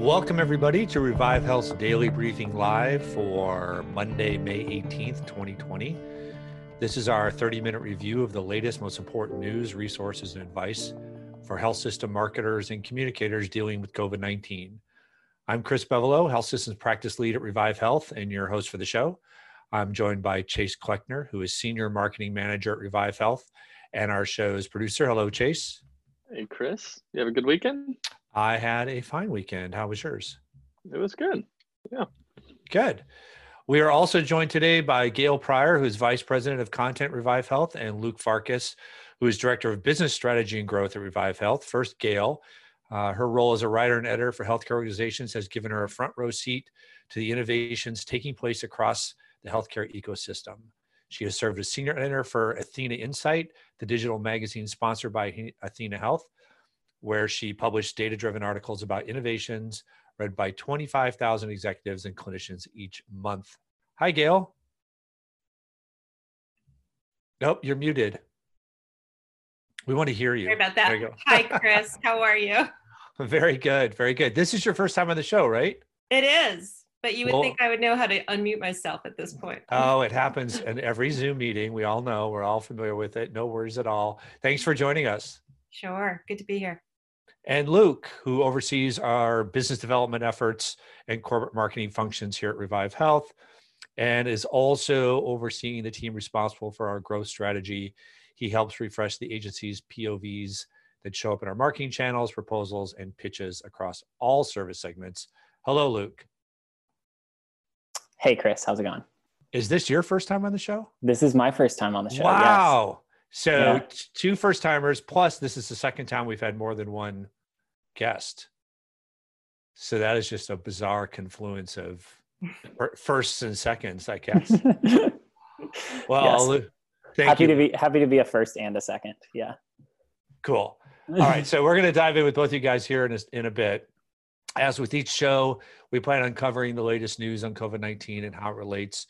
Welcome, everybody, to Revive Health's daily briefing live for Monday, May 18th, 2020. This is our 30 minute review of the latest, most important news, resources, and advice for health system marketers and communicators dealing with COVID 19. I'm Chris Bevolo, Health Systems Practice Lead at Revive Health, and your host for the show. I'm joined by Chase Kleckner, who is Senior Marketing Manager at Revive Health, and our show's producer. Hello, Chase. Hey, Chris. You have a good weekend? I had a fine weekend. How was yours? It was good. Yeah. Good. We are also joined today by Gail Pryor, who is Vice President of Content Revive Health, and Luke Farkas, who is Director of Business Strategy and Growth at Revive Health. First, Gail. Uh, her role as a writer and editor for healthcare organizations has given her a front row seat to the innovations taking place across the healthcare ecosystem. She has served as senior editor for Athena Insight, the digital magazine sponsored by Athena Health, where she published data driven articles about innovations read by 25,000 executives and clinicians each month. Hi, Gail. Nope, you're muted. We want to hear you. Sorry about that. Hi, Chris. How are you? Very good. Very good. This is your first time on the show, right? It is. But you would well, think I would know how to unmute myself at this point. Oh, it happens in every Zoom meeting. We all know. We're all familiar with it. No worries at all. Thanks for joining us. Sure. Good to be here and Luke, who oversees our business development efforts and corporate marketing functions here at Revive Health, and is also overseeing the team responsible for our growth strategy. He helps refresh the agency's POVs that show up in our marketing channels, proposals, and pitches across all service segments. Hello, Luke. Hey, Chris. How's it going? Is this your first time on the show? This is my first time on the show. Wow. Yes. So yeah. two first timers plus this is the second time we've had more than one guest. So that is just a bizarre confluence of firsts and seconds, I guess. well, yes. happy you. to be happy to be a first and a second. Yeah. Cool. All right, so we're going to dive in with both you guys here in a, in a bit. As with each show, we plan on covering the latest news on COVID 19 and how it relates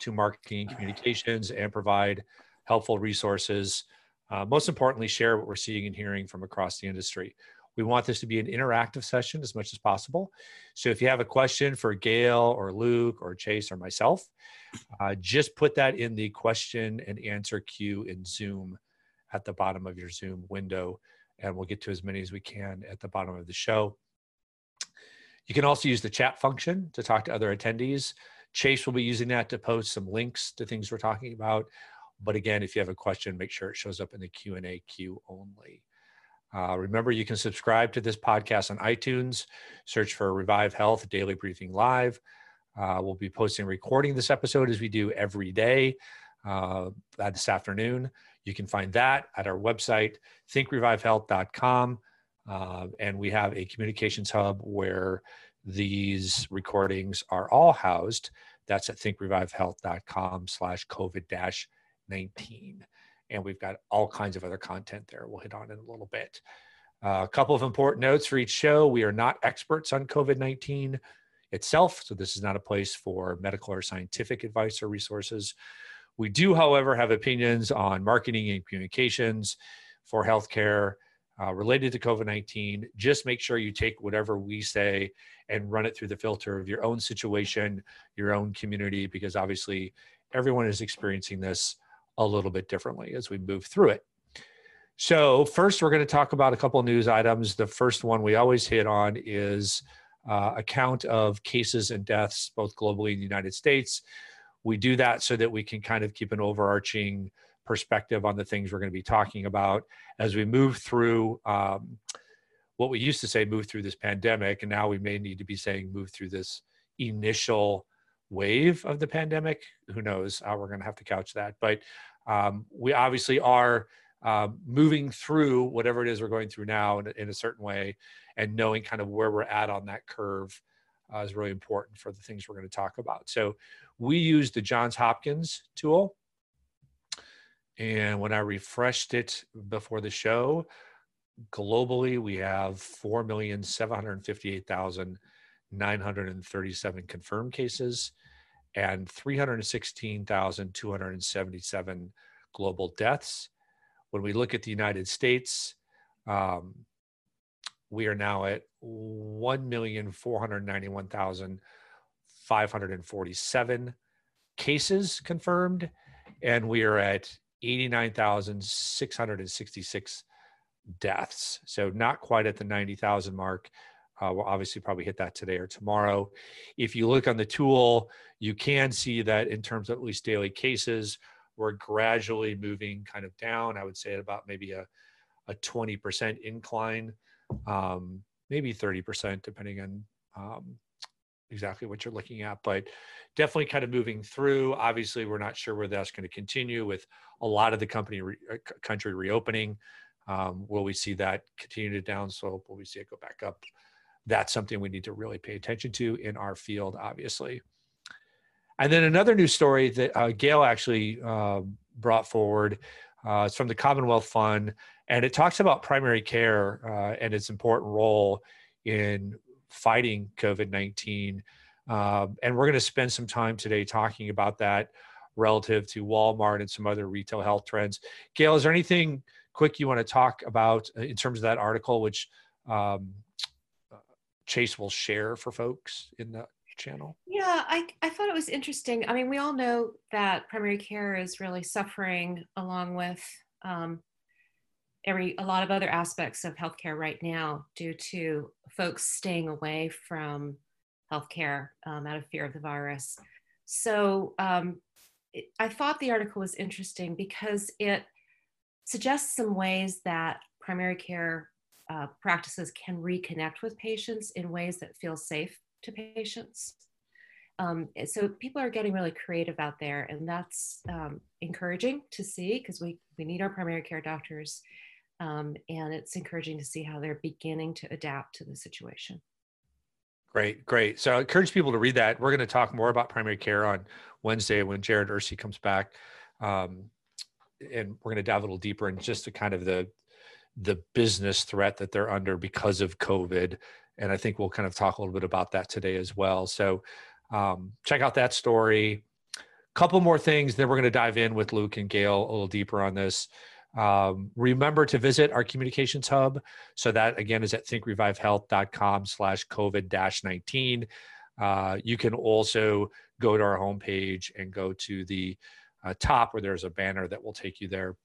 to marketing communications and provide helpful resources. Uh, most importantly, share what we're seeing and hearing from across the industry. We want this to be an interactive session as much as possible. So if you have a question for Gail or Luke or Chase or myself, uh, just put that in the question and answer queue in Zoom at the bottom of your Zoom window, and we'll get to as many as we can at the bottom of the show. You can also use the chat function to talk to other attendees. Chase will be using that to post some links to things we're talking about. But again, if you have a question, make sure it shows up in the Q&A queue only. Uh, remember, you can subscribe to this podcast on iTunes. Search for Revive Health Daily Briefing Live. Uh, we'll be posting recording this episode as we do every day uh, this afternoon. You can find that at our website, thinkrevivehealth.com. Uh, and we have a communications hub where these recordings are all housed. That's at thinkrevivehealth.com slash COVID dash 19. And we've got all kinds of other content there we'll hit on in a little bit. Uh, a couple of important notes for each show. We are not experts on COVID 19 itself, so this is not a place for medical or scientific advice or resources. We do, however, have opinions on marketing and communications for healthcare uh, related to COVID 19. Just make sure you take whatever we say and run it through the filter of your own situation, your own community, because obviously everyone is experiencing this a little bit differently as we move through it. So, first, we're going to talk about a couple news items. The first one we always hit on is uh, a count of cases and deaths, both globally in the United States. We do that so that we can kind of keep an overarching perspective on the things we're going to be talking about as we move through um, what we used to say move through this pandemic. And now we may need to be saying move through this initial wave of the pandemic. Who knows how we're going to have to couch that. But um, we obviously are uh, moving through whatever it is we're going through now in, in, a certain way and knowing kind of where we're at on that curve uh, is really important for the things we're going to talk about. So we use the Johns Hopkins tool. And when I refreshed it before the show, globally, we have 4,758,937 confirmed cases and 316,277 global deaths. When we look at the United States, um, we are now at 1,491,547 cases confirmed, and we are at 89,666 deaths. So not quite at the 90,000 mark. Uh, we'll obviously probably hit that today or tomorrow. If you look on the tool, you can see that in terms of at least daily cases, we're gradually moving kind of down. I would say at about maybe a, a 20% incline, um, maybe 30%, depending on um, exactly what you're looking at, but definitely kind of moving through. Obviously, we're not sure where that's going to continue with a lot of the company re- uh, country reopening. Um, will we see that continue to downslope? Will we see it go back up? That's something we need to really pay attention to in our field, obviously. And then another news story that uh, Gail actually uh, brought forward. Uh, it's from the Commonwealth Fund, and it talks about primary care uh, and its important role in fighting COVID 19. Um, and we're going to spend some time today talking about that relative to Walmart and some other retail health trends. Gail, is there anything quick you want to talk about uh, in terms of that article, which um, Chase will share for folks in the channel? Yeah, I, I thought it was interesting. I mean, we all know that primary care is really suffering along with um, every a lot of other aspects of healthcare right now due to folks staying away from healthcare um, out of fear of the virus. So um, it, I thought the article was interesting because it suggests some ways that primary care uh, practices can reconnect with patients in ways that feel safe to patients. Um, so people are getting really creative out there, and that's um, encouraging to see because we, we need our primary care doctors. Um, and it's encouraging to see how they're beginning to adapt to the situation. Great, great. So I encourage people to read that. We're going to talk more about primary care on Wednesday when Jared Ursi comes back. Um, and we're going to dive a little deeper in just the kind of the the business threat that they're under because of COVID. And I think we'll kind of talk a little bit about that today as well. So um, check out that story. Couple more things, then we're going to dive in with Luke and Gail a little deeper on this. Um, remember to visit our communications hub. So that again is at thinkrevivehealth.com slash COVID 19. Uh, you can also go to our homepage and go to the uh, top where there's a banner that will take you there.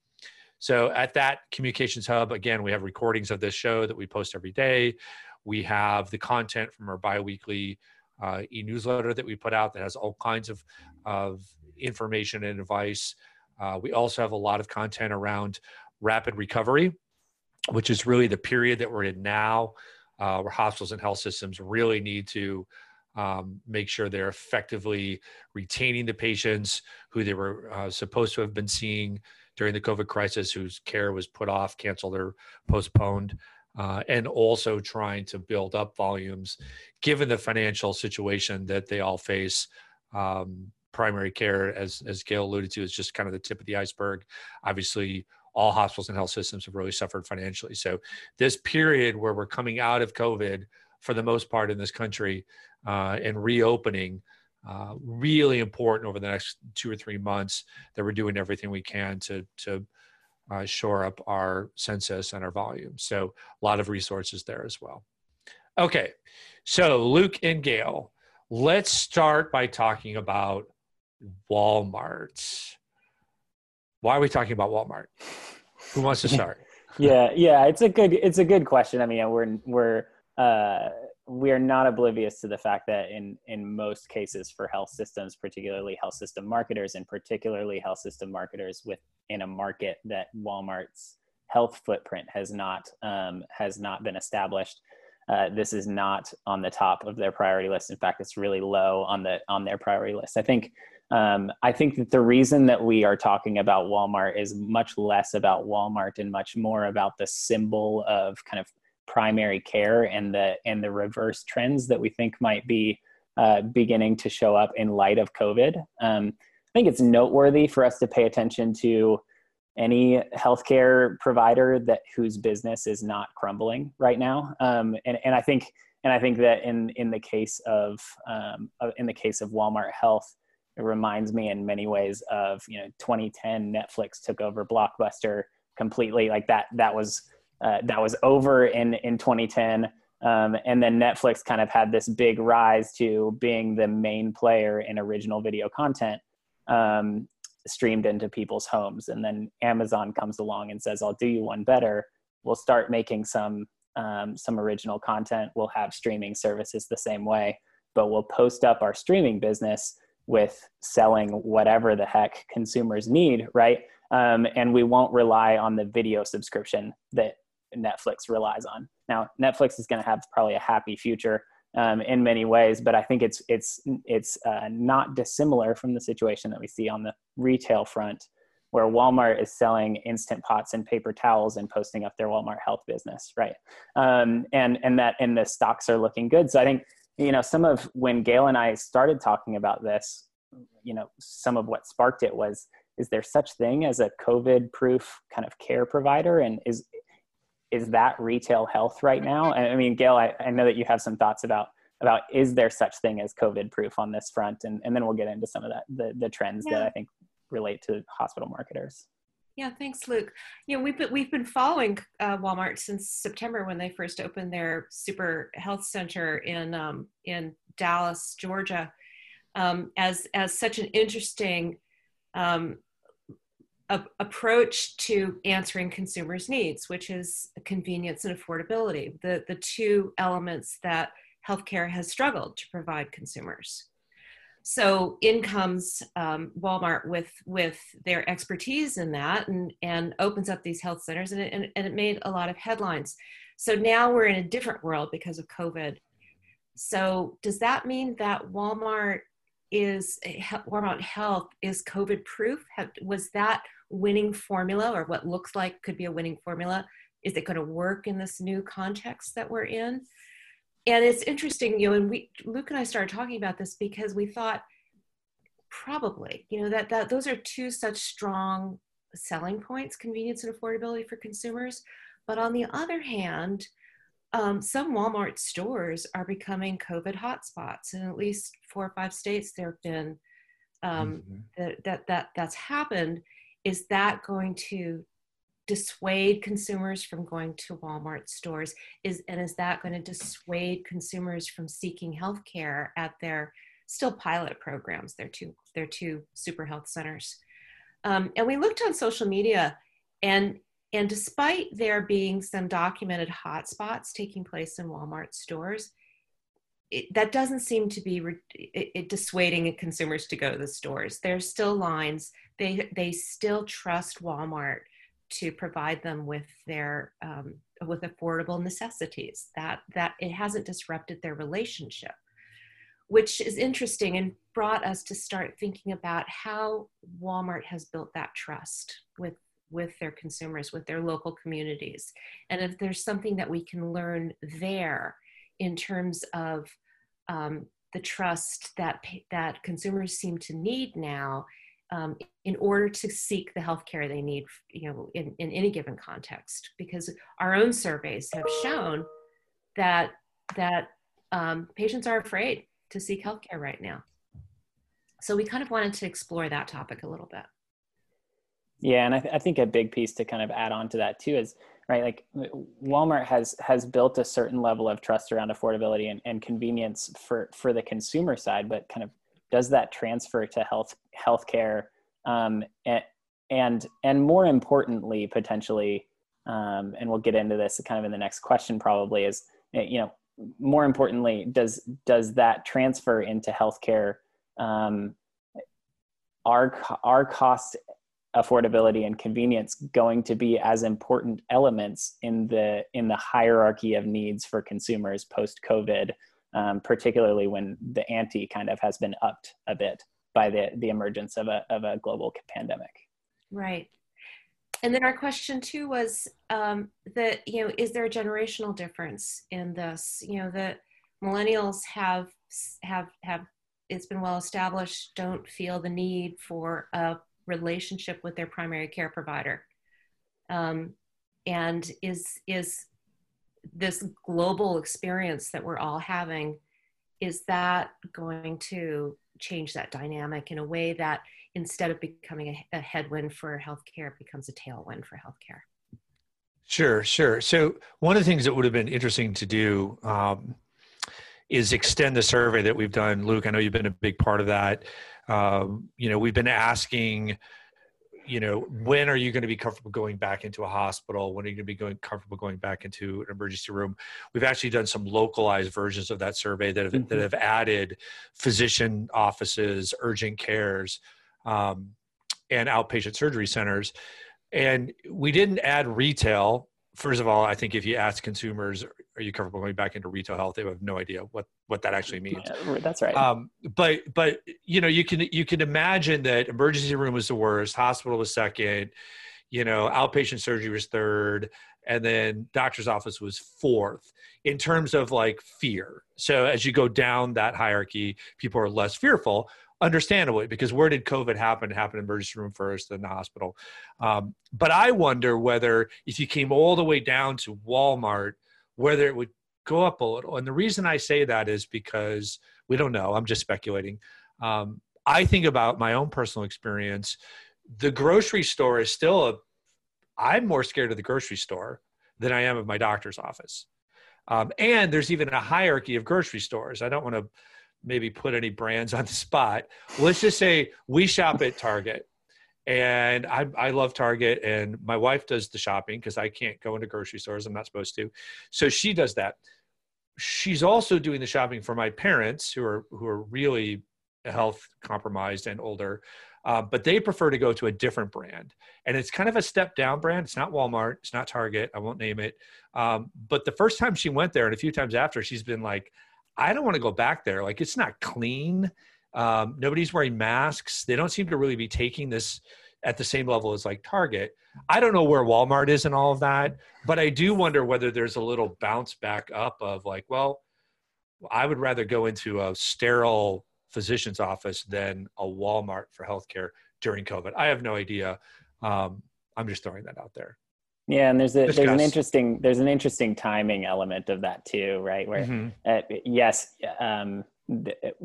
So at that communications hub, again, we have recordings of this show that we post every day. We have the content from our biweekly uh, e-newsletter that we put out that has all kinds of, of information and advice. Uh, we also have a lot of content around rapid recovery, which is really the period that we're in now, uh, where hospitals and health systems really need to um, make sure they're effectively retaining the patients who they were uh, supposed to have been seeing during the COVID crisis, whose care was put off, canceled, or postponed. Uh, and also trying to build up volumes given the financial situation that they all face. Um, primary care, as, as Gail alluded to, is just kind of the tip of the iceberg. Obviously, all hospitals and health systems have really suffered financially. So, this period where we're coming out of COVID, for the most part in this country, uh, and reopening, uh, really important over the next two or three months that we're doing everything we can to to uh, shore up our census and our volume. So a lot of resources there as well. Okay, so Luke and Gail, let's start by talking about Walmart. Why are we talking about Walmart? Who wants to start? yeah, yeah, it's a good it's a good question. I mean, we're we're uh, we are not oblivious to the fact that in in most cases for health systems particularly health system marketers and particularly health system marketers within a market that walmart's health footprint has not um, has not been established uh, this is not on the top of their priority list. In fact it's really low on the on their priority list. I think um, i think that the reason that we are talking about walmart is much less about walmart and much more about the symbol of kind of primary care and the and the reverse trends that we think might be uh, beginning to show up in light of COVID. Um, I think it's noteworthy for us to pay attention to any healthcare provider that whose business is not crumbling right now. Um, and, and I think and I think that in in the case of um, in the case of Walmart Health, it reminds me in many ways of you know 2010 Netflix took over Blockbuster completely. Like that that was uh, that was over in in 2010. Um, and then Netflix kind of had this big rise to being the main player in original video content um, streamed into people's homes. And then Amazon comes along and says, I'll do you one better. We'll start making some um, some original content. We'll have streaming services the same way, but we'll post up our streaming business with selling whatever the heck consumers need, right? Um, and we won't rely on the video subscription that Netflix relies on. Now, Netflix is going to have probably a happy future um, in many ways, but I think it's it's it's uh, not dissimilar from the situation that we see on the retail front, where Walmart is selling instant pots and paper towels and posting up their Walmart Health business, right? Um, and and that and the stocks are looking good. So I think you know some of when Gail and I started talking about this, you know, some of what sparked it was is there such thing as a covid proof kind of care provider and is is that retail health right now? I mean, Gail, I, I know that you have some thoughts about about is there such thing as COVID proof on this front, and and then we'll get into some of that the the trends yeah. that I think relate to hospital marketers. Yeah, thanks, Luke. You know, we've been, we've been following uh, Walmart since September when they first opened their super health center in um, in Dallas, Georgia, um, as as such an interesting um, a, approach to answering consumers' needs, which is convenience and affordability, the, the two elements that healthcare has struggled to provide consumers. So in comes um, Walmart with, with their expertise in that and, and opens up these health centers and it, and, and it made a lot of headlines. So now we're in a different world because of COVID. So does that mean that Walmart is Walmart Health is COVID proof? was that winning formula or what looks like could be a winning formula. Is it going to work in this new context that we're in? And it's interesting you know and we luke and i started talking about this because we thought probably you know that that those are two such strong selling points convenience and affordability for consumers. But on the other hand um, some walmart stores are becoming covid hotspots in at least four or five states. There have been um, mm-hmm. that, that that that's happened is that going to dissuade consumers from going to Walmart stores? Is and is that going to dissuade consumers from seeking health care at their still pilot programs, their two their two super health centers? Um, and we looked on social media, and and despite there being some documented hotspots taking place in Walmart stores, it, that doesn't seem to be re- it, it dissuading consumers to go to the stores. There's still lines. They they still trust Walmart to provide them with their um, with affordable necessities. That that it hasn't disrupted their relationship, which is interesting and brought us to start thinking about how Walmart has built that trust with with their consumers, with their local communities, and if there's something that we can learn there in terms of um, the trust that that consumers seem to need now um, in order to seek the healthcare they need, you know, in, in any given context. Because our own surveys have shown that that um, patients are afraid to seek healthcare right now. So we kind of wanted to explore that topic a little bit. Yeah, and I, th- I think a big piece to kind of add on to that too is right? Like walmart has has built a certain level of trust around affordability and, and convenience for for the consumer side but kind of does that transfer to health healthcare um, and, and and more importantly potentially um, and we'll get into this kind of in the next question probably is you know more importantly does does that transfer into healthcare um, our our cost affordability and convenience going to be as important elements in the in the hierarchy of needs for consumers post covid um, particularly when the ante kind of has been upped a bit by the the emergence of a of a global pandemic. Right. And then our question too was um, that you know is there a generational difference in this? You know that millennials have have have it's been well established don't feel the need for a relationship with their primary care provider um, and is is this global experience that we're all having is that going to change that dynamic in a way that instead of becoming a, a headwind for healthcare becomes a tailwind for healthcare Sure, sure. So one of the things that would have been interesting to do um, is extend the survey that we've done. Luke, I know you've been a big part of that. Um, you know, we've been asking, you know, when are you going to be comfortable going back into a hospital? When are you going to be going comfortable going back into an emergency room? We've actually done some localized versions of that survey that have, mm-hmm. that have added physician offices, urgent cares, um, and outpatient surgery centers and we didn't add retail. First of all, I think if you ask consumers, are you comfortable going back into retail health? They have no idea what what that actually means. Yeah, that's right. Um, but but you know you can you can imagine that emergency room was the worst, hospital was second, you know outpatient surgery was third, and then doctor's office was fourth in terms of like fear. So as you go down that hierarchy, people are less fearful understandably because where did covid happen it happened in emergency room first then the hospital um, but i wonder whether if you came all the way down to walmart whether it would go up a little. And the reason i say that is because we don't know. I'm just speculating. Um, i think about my own personal experience. The grocery store is still a i'm more scared of the grocery store than i am of my doctor's office. Um, and there's even a hierarchy of grocery stores. I don't want to maybe put any brands on the spot. Let's just say we shop at Target. And I, I love Target, and my wife does the shopping because I can't go into grocery stores. I'm not supposed to. So she does that. She's also doing the shopping for my parents who are who are really health compromised and older. Uh, but they prefer to go to a different brand. And it's kind of a step down brand. It's not Walmart, it's not Target. I won't name it. Um, but the first time she went there and a few times after, she's been like, I don't want to go back there. Like it's not clean. Um, nobody's wearing masks. They don't seem to really be taking this at the same level as like Target. I don't know where Walmart is and all of that, but I do wonder whether there's a little bounce back up of like, well, I would rather go into a sterile physician's office than a Walmart for healthcare during COVID. I have no idea. Um, I'm just throwing that out there. Yeah, and there's a Discuss. there's an interesting there's an interesting timing element of that too, right? Where mm-hmm. uh, yes, um,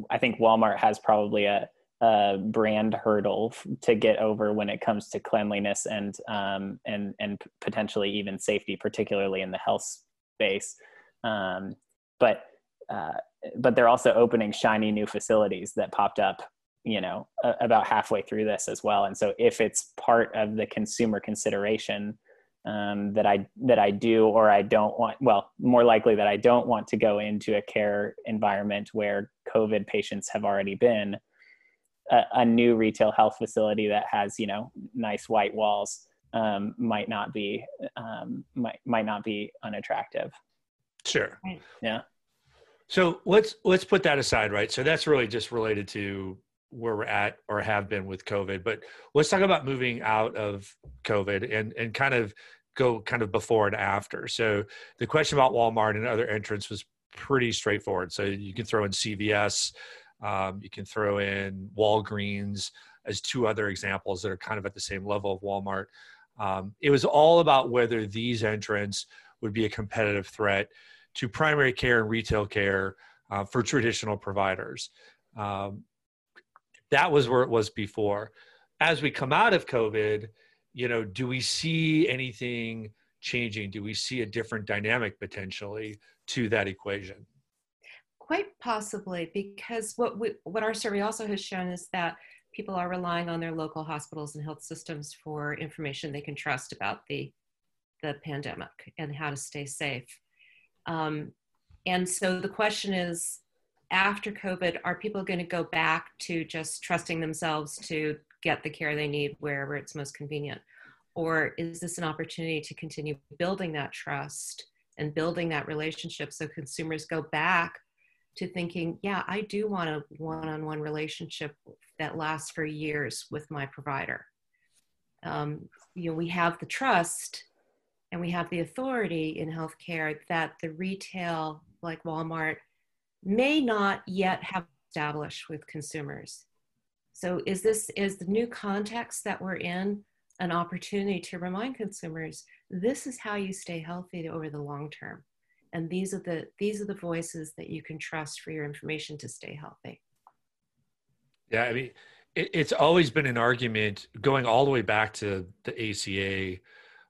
I think Walmart has probably a, a, brand hurdle to get over when it comes to cleanliness and um, and and potentially even safety, particularly in the health space. Um, but uh, but they're also opening shiny new facilities that popped up you know about halfway through this as well and so if it's part of the consumer consideration um, that I that I do or I don't want. Well, more likely that I don't want to go into a care environment where COVID patients have already been. A, a new retail health facility that has you know nice white walls um, might not be um, might might not be unattractive. Sure. Yeah. So let's let's put that aside, right? So that's really just related to where we're at or have been with COVID. But let's talk about moving out of COVID and and kind of go kind of before and after. So the question about Walmart and other entrants was pretty straightforward. So you can throw in CVS, um, you can throw in Walgreens as two other examples that are kind of at the same level of Walmart. Um, it was all about whether these entrants would be a competitive threat to primary care and retail care uh, for traditional providers. Um, that was where it was before. As we come out of COVID, you know, do we see anything changing? Do we see a different dynamic potentially to that equation? Quite possibly, because what we, what our survey also has shown is that people are relying on their local hospitals and health systems for information they can trust about the the pandemic and how to stay safe. Um, and so the question is, after COVID, are people going to go back to just trusting themselves to get the care they need wherever it's most convenient? Or is this an opportunity to continue building that trust and building that relationship so consumers go back to thinking, yeah, I do want a one on one relationship that lasts for years with my provider? Um, you know, we have the trust and we have the authority in healthcare that the retail, like Walmart, may not yet have established with consumers. So is this is the new context that we're in an opportunity to remind consumers this is how you stay healthy over the long term. And these are the these are the voices that you can trust for your information to stay healthy. Yeah, I mean it, it's always been an argument going all the way back to the ACA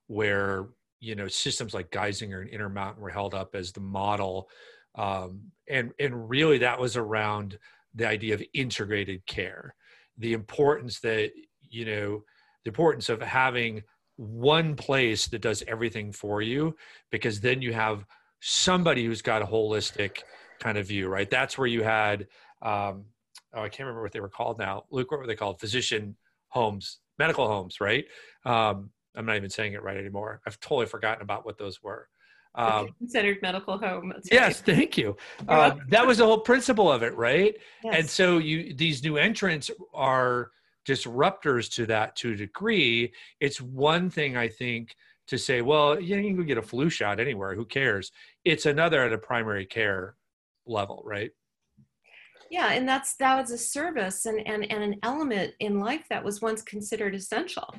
where you know systems like geisinger and intermountain were held up as the model um, and and really that was around the idea of integrated care the importance that you know the importance of having one place that does everything for you because then you have somebody who's got a holistic kind of view right? That's where you had um, oh i can't remember what they were called now. Luke what were they called? Physician homes medical homes right? Um, i'm not even saying it right anymore. I've totally forgotten about what those were um, considered medical home. Yes, thank you. Uh, that was the whole principle of it, right? Yes. And so you these new entrants are disruptors to that to a degree. It's one thing I think to say, well, you, you can go get a flu shot anywhere. Who cares? It's another at a primary care level, right? Yeah, and that's that was a service and, and, and an element in life that was once considered essential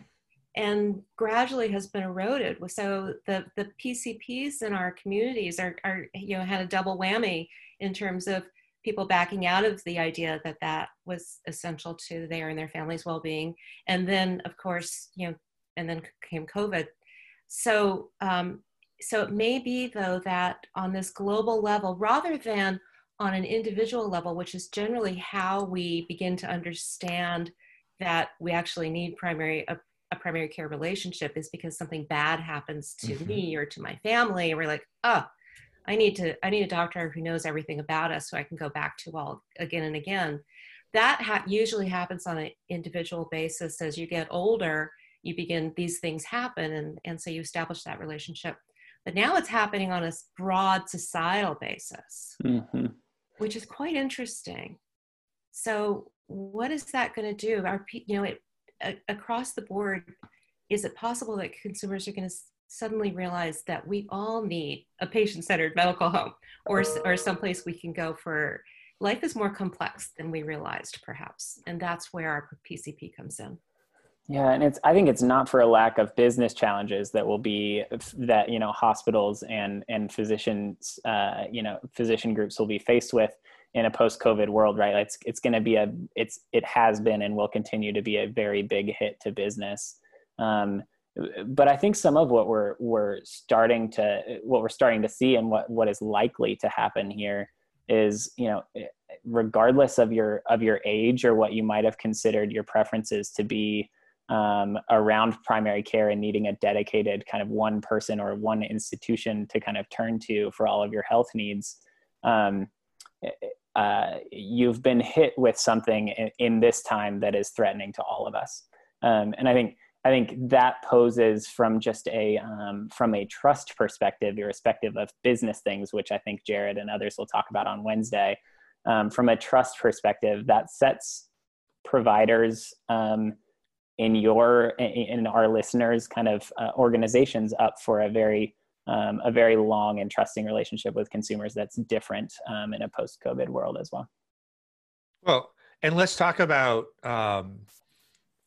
and gradually has been eroded. So the, the PCPs in our communities are, are, you know, had a double whammy in terms of people backing out of the idea that that was essential to their and their family's well-being. And then of course, you know, and then came COVID. So, um, so it may be though that on this global level, rather than on an individual level, which is generally how we begin to understand that we actually need primary a primary care relationship is because something bad happens to mm-hmm. me or to my family and we're like oh i need to i need a doctor who knows everything about us so i can go back to all again and again. That ha- usually happens on an individual basis. As you get older you begin these things happen and, and so you establish that relationship. But now it's happening on a broad societal basis. Mm-hmm. which is quite interesting. So what is that going to do our you know it across the board, is it possible that consumers are going to suddenly realize that we all need a patient-centered medical home or, or someplace we can go for life is more complex than we realized perhaps and that's where our pcp comes in. Yeah and it's i think it's not for a lack of business challenges that will be that you know hospitals and and physicians uh, you know physician groups will be faced with in a post-COVID world, right? It's it's going to be a it's it has been and will continue to be a very big hit to business. Um, but I think some of what we're we're starting to what we're starting to see and what what is likely to happen here is you know regardless of your of your age or what you might have considered your preferences to be um, around primary care and needing a dedicated kind of one person or one institution to kind of turn to for all of your health needs um, uh, you've been hit with something in, in, this time that is threatening to all of us. Um, and I think I think that poses from just a um, from a trust perspective, irrespective of business things, which I think Jared and others will talk about on Wednesday. Um, from a trust perspective, that sets providers um, in your in our listeners kind of uh, organizations up for a very um, a very long and trusting relationship with consumers that's different um, in a post-COVID world as well. Well, and let's talk about um,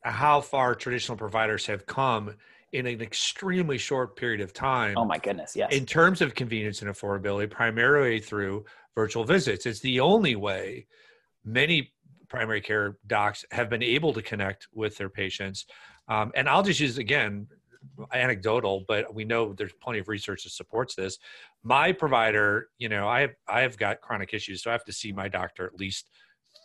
how far traditional providers have come in an extremely short period of time. Oh my goodness, yes. In terms of convenience and affordability, primarily through virtual visits. It's the only way many primary care docs have been able to connect with their patients. Um, and I'll just use again anecdotal, but we know there's plenty of research that supports this. My provider, you know, I have I have got chronic issues, so I have to see my doctor at least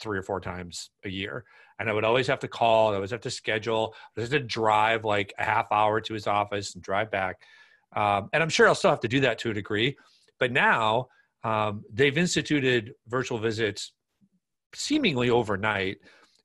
three or four times a year. And I would always have to call, I always have to schedule, I have to drive like a half hour to his office and drive back. Um, and I'm sure I'll still have to do that to a degree. But now um, they've instituted virtual visits seemingly overnight.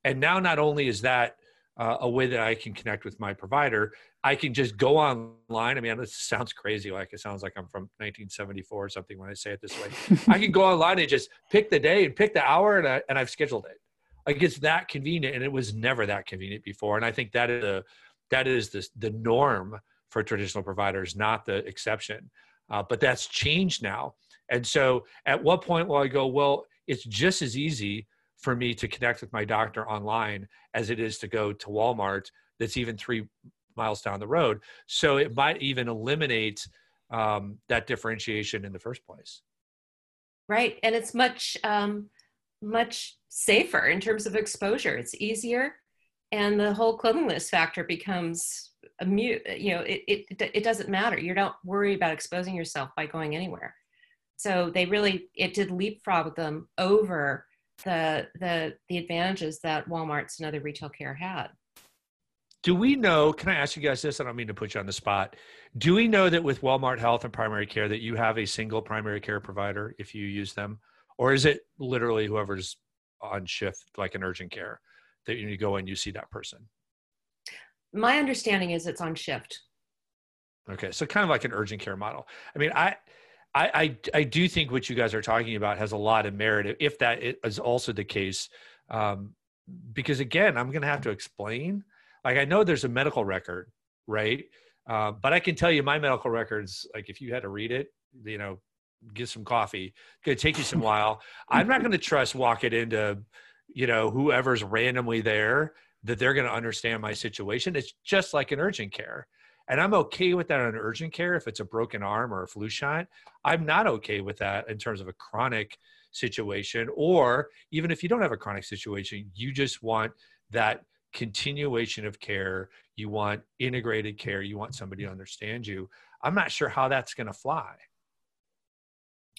And now not only is that uh, a way that I can connect with my provider. I can just go online. I mean, this sounds crazy. Like it sounds like I'm from 1974 or something when I say it this way. I can go online and just pick the day and pick the hour, and, I, and I've scheduled it. Like it's that convenient, and it was never that convenient before. And I think that is the that is the the norm for traditional providers, not the exception. Uh, but that's changed now. And so, at what point will I go? Well, it's just as easy for me to connect with my doctor online as it is to go to Walmart that's even three miles down the road. So it might even eliminate um, that differentiation in the first place. Right. And it's much, um, much safer in terms of exposure. It's easier. And the whole cleanliness factor becomes immune you know it, it it doesn't matter you don't worry about exposing yourself by going anywhere so they really it did leapfrog them over the the the advantages that walmart's and other retail care had. Do we know can i ask you guys this? I don't mean to put you on the spot. Do we know that with walmart health and primary care that you have a single primary care provider if you use them? Or is it literally whoever's on shift like an urgent care that you go and you see that person? My understanding is it's on shift. Okay so kind of like an urgent care model. I mean i I, I, I do think what you guys are talking about has a lot of merit if that is also the case um, because again i'm going to have to explain. Like i know there's a medical record right? Uh, but i can tell you my medical records like if you had to read it you know get some coffee it's going to take you some while. I'm not going to trust walk it into you know whoever's randomly there that they're going to understand my situation. It's just like an urgent care and I'm okay with that on urgent care if it's a broken arm or a flu shot. I'm not okay with that in terms of a chronic situation, or even if you don't have a chronic situation, you just want that continuation of care. You want integrated care. You want somebody to understand you. I'm not sure how that's going to fly.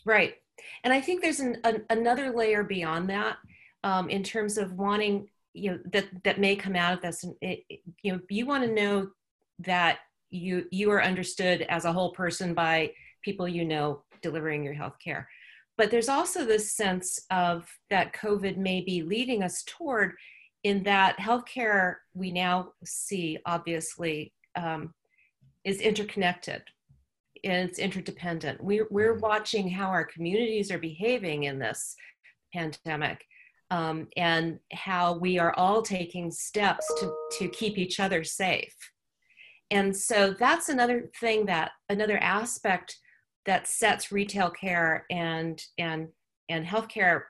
Right. And I think there's an, an, another layer beyond that um, in terms of wanting, you know, that, that may come out of this. And it, you know, you want to know that you you are understood as a whole person by people you know delivering your health care but there's also this sense of that covid may be leading us toward in that healthcare we now see obviously um, is interconnected. It's interdependent. We're, we're mm-hmm. watching how our communities are behaving in this pandemic um, and how we are all taking steps to, to keep each other safe and so that's another thing that another aspect that sets retail care and and and healthcare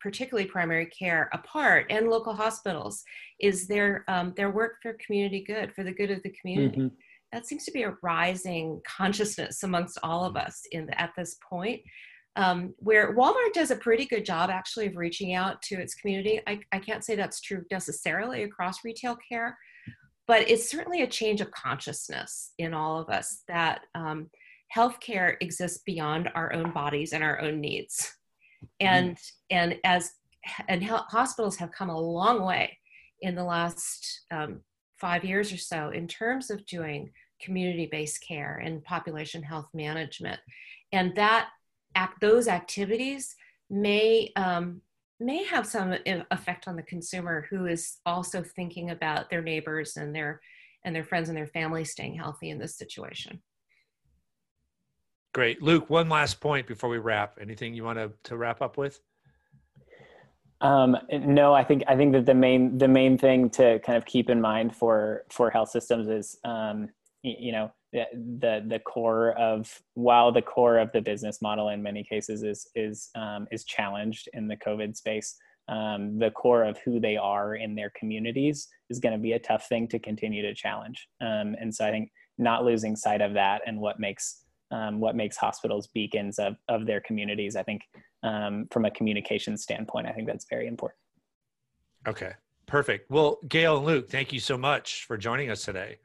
particularly primary care apart and local hospitals is their um, their work for community good for the good of the community mm-hmm. that seems to be a rising consciousness amongst all of us in the, at this point um, where walmart does a pretty good job actually of reaching out to its community I, I can't say that's true necessarily across retail care but it's certainly a change of consciousness in all of us that um, healthcare exists beyond our own bodies and our own needs and mm. and as and hospitals have come a long way in the last um, five years or so in terms of doing community-based care and population health management and that act those activities may um, may have some effect on the consumer who is also thinking about their neighbors and their and their friends and their family staying healthy in this situation. Great. Luke, one last point before we wrap. Anything you want to, to wrap up with? Um, no, I think I think that the main the main thing to kind of keep in mind for for health systems is um, you know the the core of while the core of the business model in many cases is is um, is challenged in the COVID space. Um, the core of who they are in their communities is going to be a tough thing to continue to challenge. Um, and so I think not losing sight of that and what makes um, what makes hospitals beacons of of their communities. I think um, from a communication standpoint, I think that's very important. Okay, perfect. Well, Gail and Luke, thank you so much for joining us today.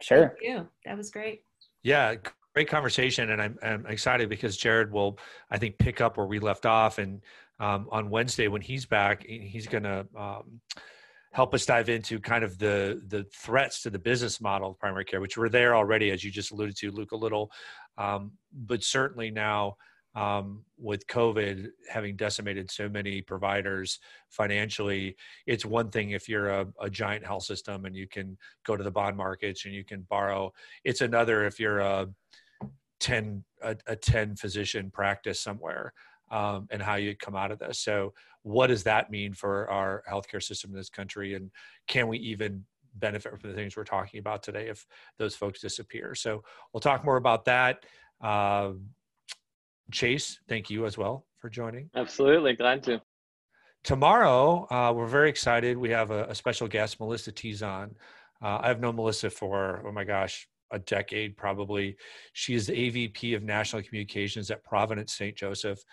Sure. Thank you. That was great. Yeah, great conversation, and I'm, I'm excited because Jared will, I think, pick up where we left off, and um, on Wednesday when he's back, he's going to um, help us dive into kind of the the threats to the business model of primary care, which were there already, as you just alluded to, Luke, a little, um, but certainly now um, with COVID having decimated so many providers financially, it's one thing if you're a, a, giant health system and you can go to the bond markets and you can borrow. It's another if you're a 10 a, a 10 physician practice somewhere um, and how you come out of this. So what does that mean for our healthcare system in this country? And can we even benefit from the things we're talking about today if those folks disappear? So we'll talk more about that. Uh, Chase, thank you as well for joining. Absolutely, glad to. Tomorrow, uh, we're very excited. We have a, a special guest, Melissa Tizon. Uh, I've known Melissa for, oh my gosh, a decade probably. She is the AVP of National Communications at Providence St. Joseph,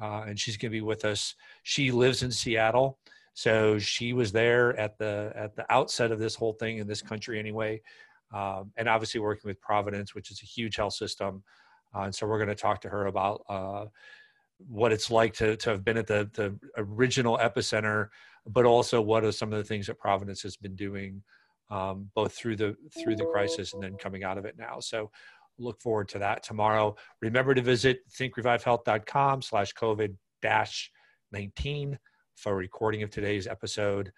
uh, and she's going to be with us. She lives in Seattle, So she was there at the at the outset of this whole thing in this country anyway, um, and obviously working with Providence, which is a huge health system. Uh, and so we're going to talk to her about uh, what it's like to to have been at the the original epicenter, but also what are some of the things that Providence has been doing, um, both through the through the crisis and then coming out of it now. So look forward to that tomorrow. Remember to visit thinkrevivehealth.com slash COVID dash 19 for a recording of today's episode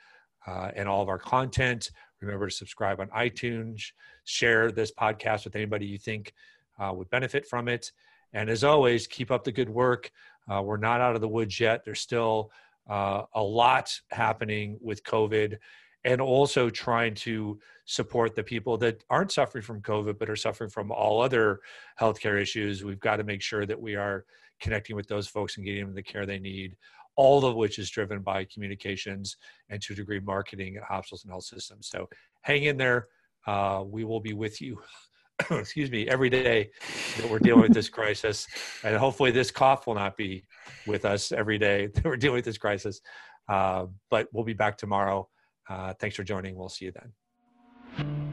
uh, and all of our content. Remember to subscribe on iTunes, share this podcast with anybody you think uh, would benefit from it. And as always, keep up the good work. Uh, we're not out of the woods yet. There's still uh, a lot happening with COVID and also trying to support the people that aren't suffering from COVID but are suffering from all other healthcare issues. We've got to make sure that we are connecting with those folks and getting them the care they need, all of which is driven by communications and to a degree marketing at hospitals and health systems. So hang in there. Uh, we will be with you. excuse me, every day that we're dealing with this crisis. And hopefully, this cough will not be with us every day that we're dealing with this crisis. Uh, but we'll be back tomorrow. Uh, thanks for joining. We'll see you then.